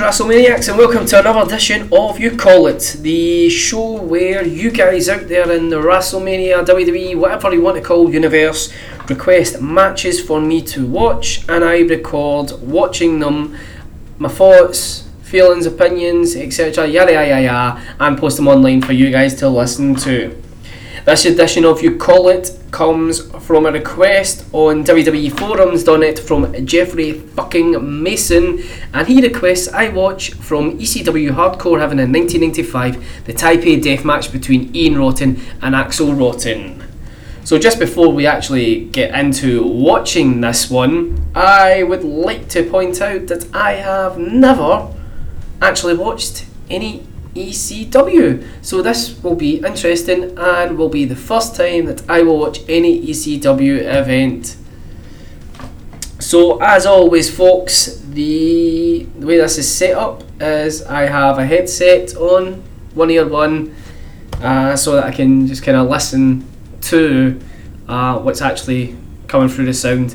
WrestleManiacs, and welcome to another edition of You Call It, the show where you guys out there in the WrestleMania, WWE, whatever you want to call universe, request matches for me to watch, and I record watching them, my thoughts, feelings, opinions, etc., yada yada yada, and post them online for you guys to listen to. This edition of You Call It comes from a request on WWE forums done it from Jeffrey fucking Mason and he requests I watch from ECW Hardcore Heaven in 1995 the Taipei death match between Ian Rotten and Axl Rotten. So just before we actually get into watching this one, I would like to point out that I have never actually watched any ECW. So this will be interesting and will be the first time that I will watch any ECW event. So as always folks, the, the way this is set up is I have a headset on, one ear one, uh, so that I can just kind of listen to uh, what's actually coming through the sound.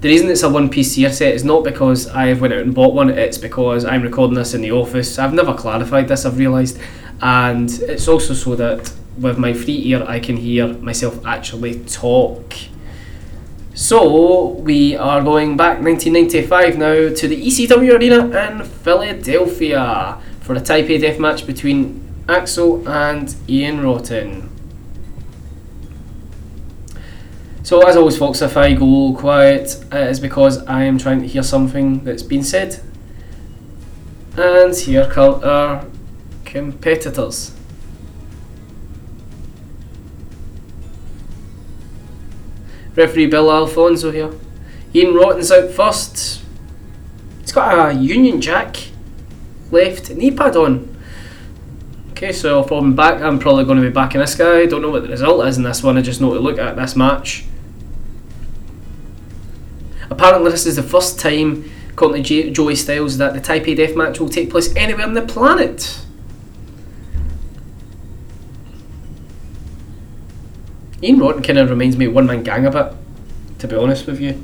The reason it's a one piece earset is not because I've went out and bought one, it's because I'm recording this in the office. I've never clarified this, I've realised. And it's also so that with my free ear I can hear myself actually talk. So we are going back 1995 now to the ECW Arena in Philadelphia for a Taipei death match between Axl and Ian Rotten. So as always folks, if I go quiet, it is because I am trying to hear something that's been said. And here come our uh, competitors. Referee Bill Alfonso here. Ian Rotten's out first. He's got a Union Jack left knee pad on. Okay, so if I'm back, I'm probably going to be backing this guy. Don't know what the result is in this one. I just know to look at this match. Apparently, this is the first time, according to J- Joey Styles, that the Taipei Death match will take place anywhere on the planet. Ian Rotten kind of reminds me of One Man Gang a bit, to be honest with you.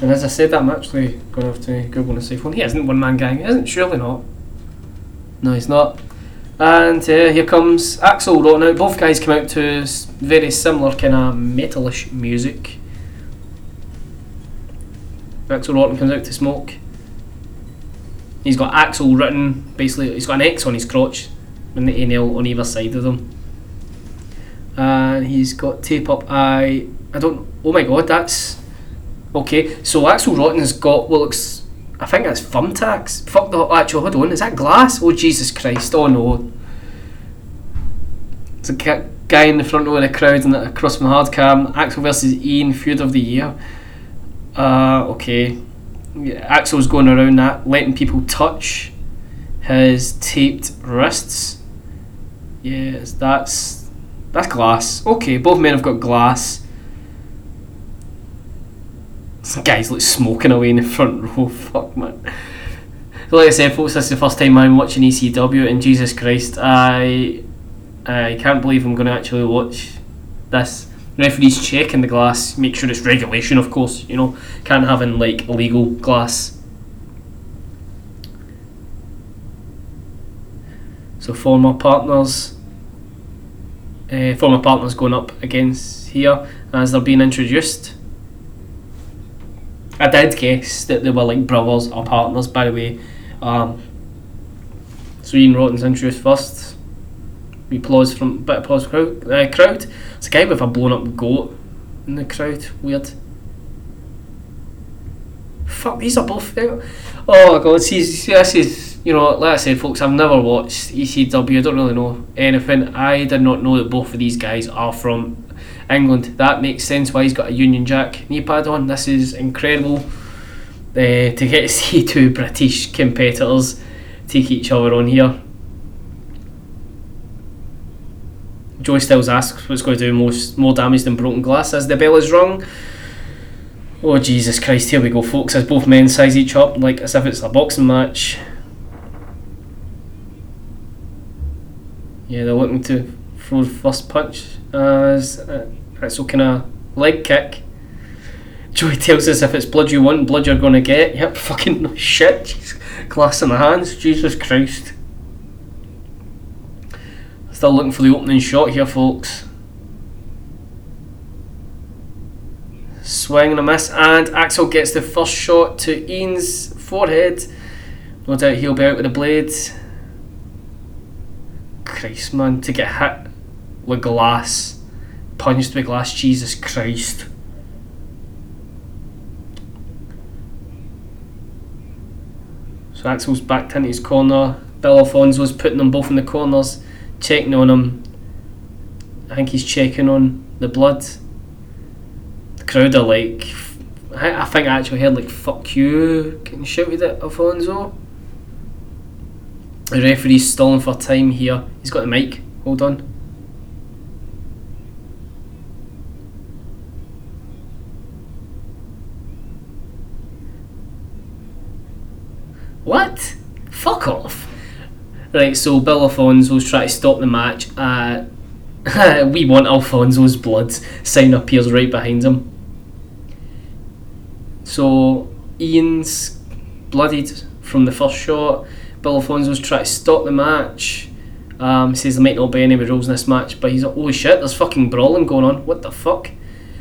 And as I said, that I'm actually going to have to Google and see phone. He isn't One Man Gang, isn't, surely not. No, he's not. And uh, here comes Axl Rotten out. Both guys come out to very similar kind of metalish music. Axl Rotten comes out to smoke. He's got Axl written, basically, he's got an X on his crotch and the nail on either side of them. And he's got tape up eye. I don't. Oh my god, that's. Okay, so Axl Rotten's got what looks. I think that's thumbtacks. Fuck the. Actual, hold on, is that glass? Oh Jesus Christ, oh no. It's a guy in the front row of the crowd and across from hard cam. Axl versus Ian, feud of the year. Uh, okay. Yeah, Axl's going around that, letting people touch his taped wrists. Yes, that's that's glass. Okay, both men have got glass. This guy's like smoking away in the front row. Fuck man. Like I said, folks, this is the first time I'm watching ECW, and Jesus Christ, I I can't believe I'm going to actually watch this referees checking the glass, make sure it's regulation, of course. You know, can't have in like illegal glass. So former partners, uh, former partners going up against here as they're being introduced. I did guess that they were like brothers or partners, by the way. Um, so Ian Rotten's introduced first. Applause from bit of applause crowd. Uh, crowd. It's a guy with a blown up goat in the crowd. Weird. Fuck, these are both. Oh my god, see, see, this is you know, like I said, folks. I've never watched ECW. I don't really know anything. I did not know that both of these guys are from England. That makes sense. Why he's got a Union Jack knee pad on. This is incredible. Uh, to get to see two British competitors take each other on here. Joey Styles asks what's going to do most more damage than broken glass as the bell is rung. Oh Jesus Christ! Here we go, folks. As both men size each up like as if it's a boxing match. Yeah, they're looking to throw the first punch as uh, that's a kind of leg kick. Joey tells us if it's blood you want, blood you're gonna get. Yep, fucking shit. Glass in the hands. Jesus Christ. Still looking for the opening shot here, folks. Swing and a miss, and Axl gets the first shot to Ian's forehead. No doubt he'll be out with the blade. Christ, man, to get hit with glass, punched with glass, Jesus Christ. So Axl's backed into his corner. Bill Alfonso's putting them both in the corners, checking on him. I think he's checking on the blood. The crowd are like, I, I think I actually heard like "fuck you" getting shouted at Alfonso. The referee's stalling for time here. He's got the mic. Hold on. What? Fuck off. Right, so Bill Alfonso's trying to stop the match. Uh, we want Alfonso's blood. Sign appears right behind him. So Ian's bloodied from the first shot. Bill Alfonso's trying to stop the match. Um, says there might not be any rules in this match, but he's like, holy shit, there's fucking brawling going on. What the fuck?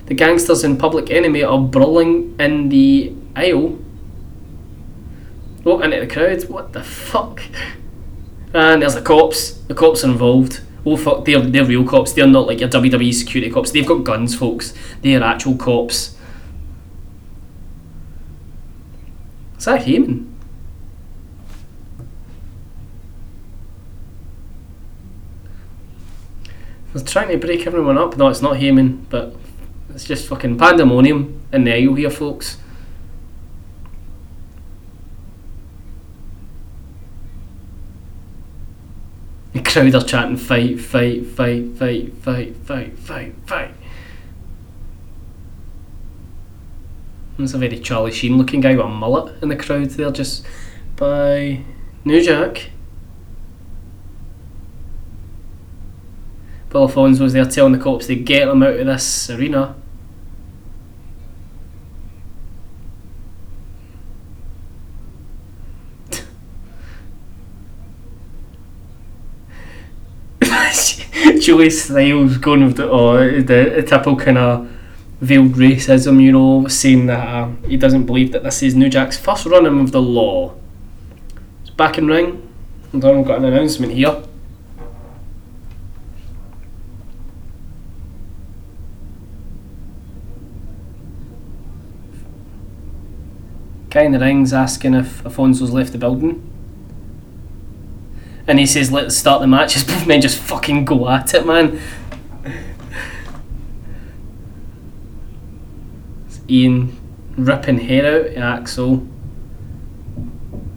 The gangsters in Public Enemy are brawling in the aisle Oh, into the crowd. What the fuck? And there's the cops. The cops are involved. Oh fuck, they're they're real cops. They're not like your WWE security cops. They've got guns, folks. They're actual cops. Is that Heyman? They're trying to break everyone up. No, it's not Heyman, but it's just fucking pandemonium in the aisle here, folks. The crowd are chanting fight, fight, fight, fight, fight, fight, fight, fight. There's a very Charlie Sheen looking guy with a mullet in the crowd there just by New Jack. Bill Alfonso was there telling the cops to get him out of this arena. Joey Styles going with the, oh, the, typical kind of veiled racism, you know, saying that uh, he doesn't believe that this is New Jack's first run in with the law. It's back in ring. And we've got an announcement here. Guy in the ring's asking if Alfonso's left the building and he says, "Let's start the match." His both men just fucking go at it, man. It's Ian ripping hair out of Axl.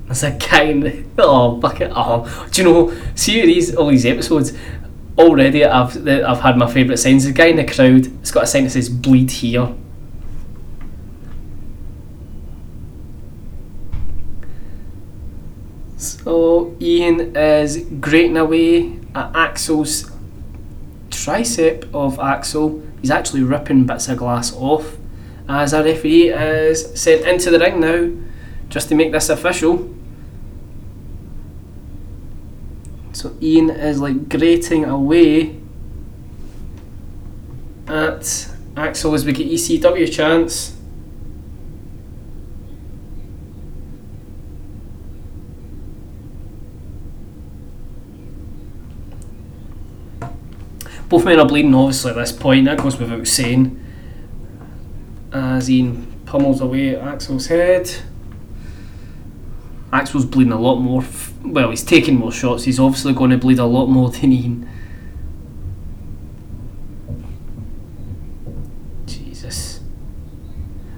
That's a in the oh bucket. Oh, do you know? See these all these episodes already. I've I've had my favourite signs. The guy in the crowd. It's got a sign that says "Bleed here." So Ian is grating away at Axl's tricep of Axl. He's actually ripping bits of glass off as a referee is sent into the ring now just to make this official. So Ian is like grating away at Axl as we get ECW chance. Both men are bleeding, obviously, at this point. That goes without saying. As Ian pummels away at Axl's head. Axl's bleeding a lot more. F- well, he's taking more shots. He's obviously going to bleed a lot more than Ian. Jesus.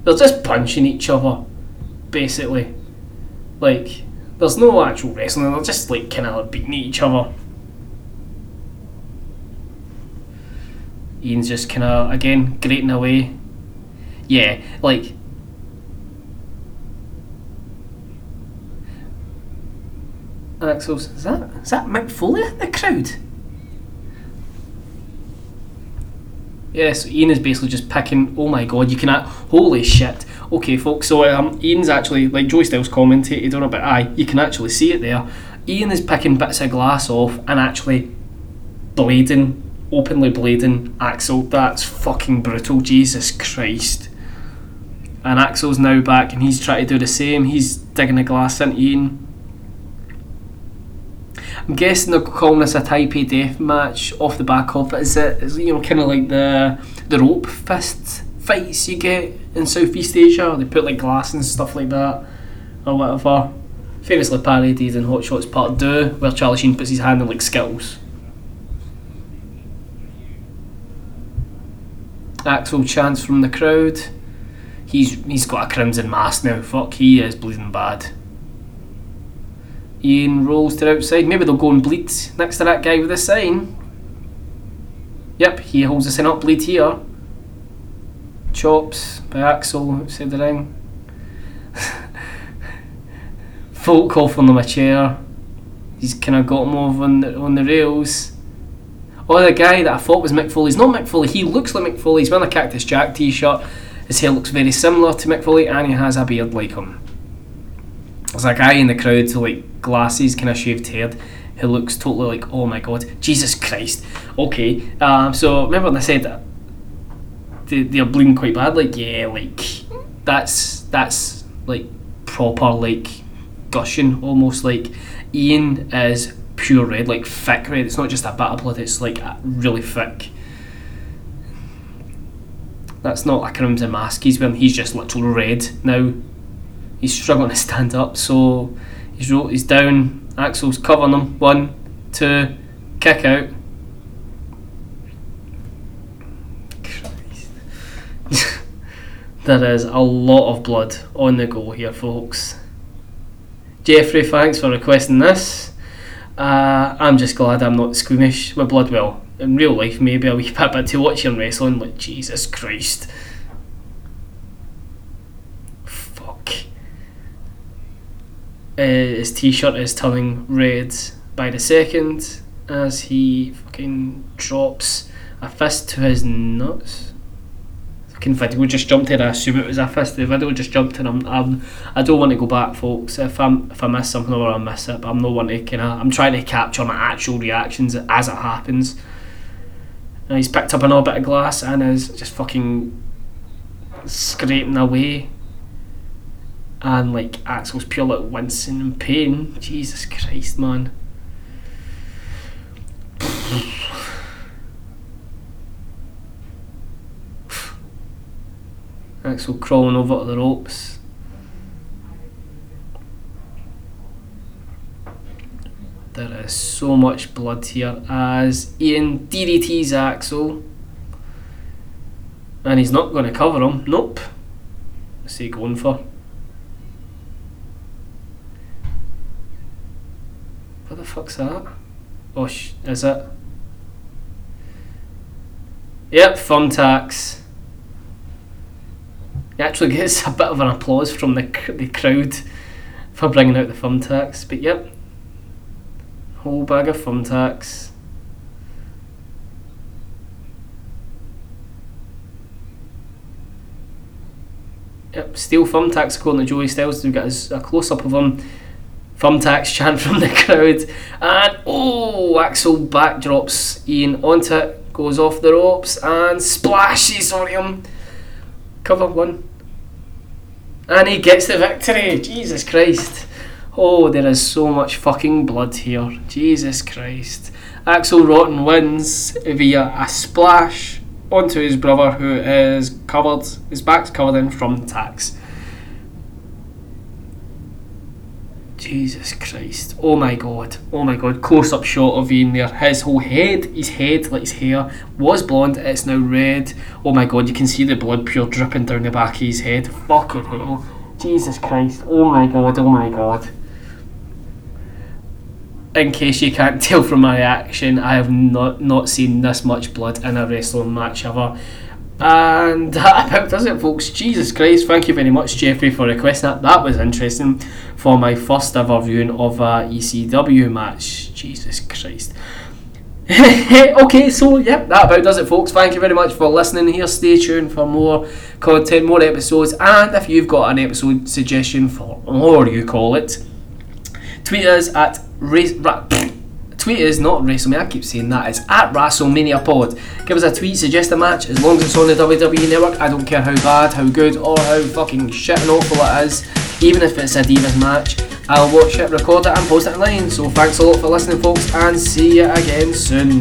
They're just punching each other, basically. Like, there's no actual wrestling. They're just like kind of like beating each other. Ian's just kind of again grating away. Yeah, like. Axl's is that is that Mick Foley in the crowd? Yeah, so Ian is basically just picking. Oh my god, you can. Uh, holy shit. Okay, folks. So um, Ian's actually like Joey Styles commentated on it, but aye, you can actually see it there. Ian is picking bits of glass off and actually blading, openly blading Axl. That's fucking brutal. Jesus Christ. And Axl's now back and he's trying to do the same. He's digging a glass into Ian. I'm guessing they're calling this a Type A death match off the back of it. Is it? Is you know kind of like the the rope fist fights you get in Southeast Asia? They put like glass and stuff like that, or whatever. Famously parodied in Hot Shots Part Two, where Charlie Sheen puts his hand in like skittles. Axl chants from the crowd. He's he's got a crimson mask now. Fuck, he is bleeding bad. Ian rolls to the outside. Maybe they'll go and bleed next to that guy with the sign. Yep, he holds the sign up, bleed here. Chops by Axl outside the ring. Folk off on them a chair. He's kind of got him over on the, on the rails. Oh, the guy that I thought was Mick not Mick Foley. He looks like Mick Foley. He's wearing a Cactus Jack t-shirt. His hair looks very similar to Mick Foley, and he has a beard like him. There's a guy in the crowd with like glasses, kind of shaved head, who looks totally like, oh my god, Jesus Christ. Okay, um, so remember when I said that they, they're bleeding quite bad? Like, yeah, like that's that's like proper like gushing, almost like Ian is pure red, like thick red. It's not just a bit of blood; it's like really thick. That's not a crimson mask. He's wearing. He's just literally red now he's struggling to stand up, so he's he's down. Axl's covering him. One, two, kick out. there is a lot of blood on the go here, folks. Jeffrey, thanks for requesting this. Uh, I'm just glad I'm not squeamish with blood. Well, in real life, maybe a wee bit, but to watch him wrestling, like Jesus Christ. Uh, his t-shirt is turning red by the second as he fucking drops a fist to his nuts. Fucking video just jumped in. I assume it was a fist. The video just jumped in. I'm, I'm, I don't want to go back, folks. If I'm if I miss something or I miss it, but I'm not one to kind of. I'm trying to capture my actual reactions as it happens. And he's picked up another bit of glass and is just fucking scraping away and like Axl's pure like wincing in pain. Jesus Christ, man. Axl crawling over to the ropes. There is so much blood here as Ian DDT's Axl. And he's not going to cover him. Nope. What's he going for? What the fuck's that? Oh, sh- is it? Yep, thumbtacks. He actually gets a bit of an applause from the the crowd for bringing out the thumbtacks. But yep, whole bag of thumbtacks. Yep, steel thumbtacks according to Joey Styles. We've got a close up of him thumbtacks chant from the crowd. And oh, Axl backdrops Ian onto it, goes off the ropes and splashes on him. Cover one. And he gets the victory. Jesus Christ. Oh, there is so much fucking blood here. Jesus Christ. Axl Rotten wins via a splash onto his brother who is covered, his back's covered in thumbtacks. Jesus Christ. Oh my god. Oh my god. Close up shot of Ian there. His whole head, his head, like his hair, was blonde. It's now red. Oh my god. You can see the blood pure dripping down the back of his head. Fucking hell. Jesus Christ. Oh my god. Oh my god. In case you can't tell from my action, I have not not seen this much blood in a wrestling match ever. And that about does it, folks. Jesus Christ, thank you very much, Jeffrey, for requesting that. That was interesting for my first ever viewing of a ECW match. Jesus Christ. okay, so yep, that about does it, folks. Thank you very much for listening here. Stay tuned for more content, more episodes, and if you've got an episode suggestion for, or you call it, tweet us at race. Ra- tweet is not WrestleMania. I keep saying that. It's at WrestleMania Pod. Give us a tweet, suggest a match, as long as it's on the WWE Network. I don't care how bad, how good, or how fucking shit and awful it is. Even if it's a Divas match, I'll watch it, record it, and post it online. So thanks a lot for listening, folks, and see you again soon.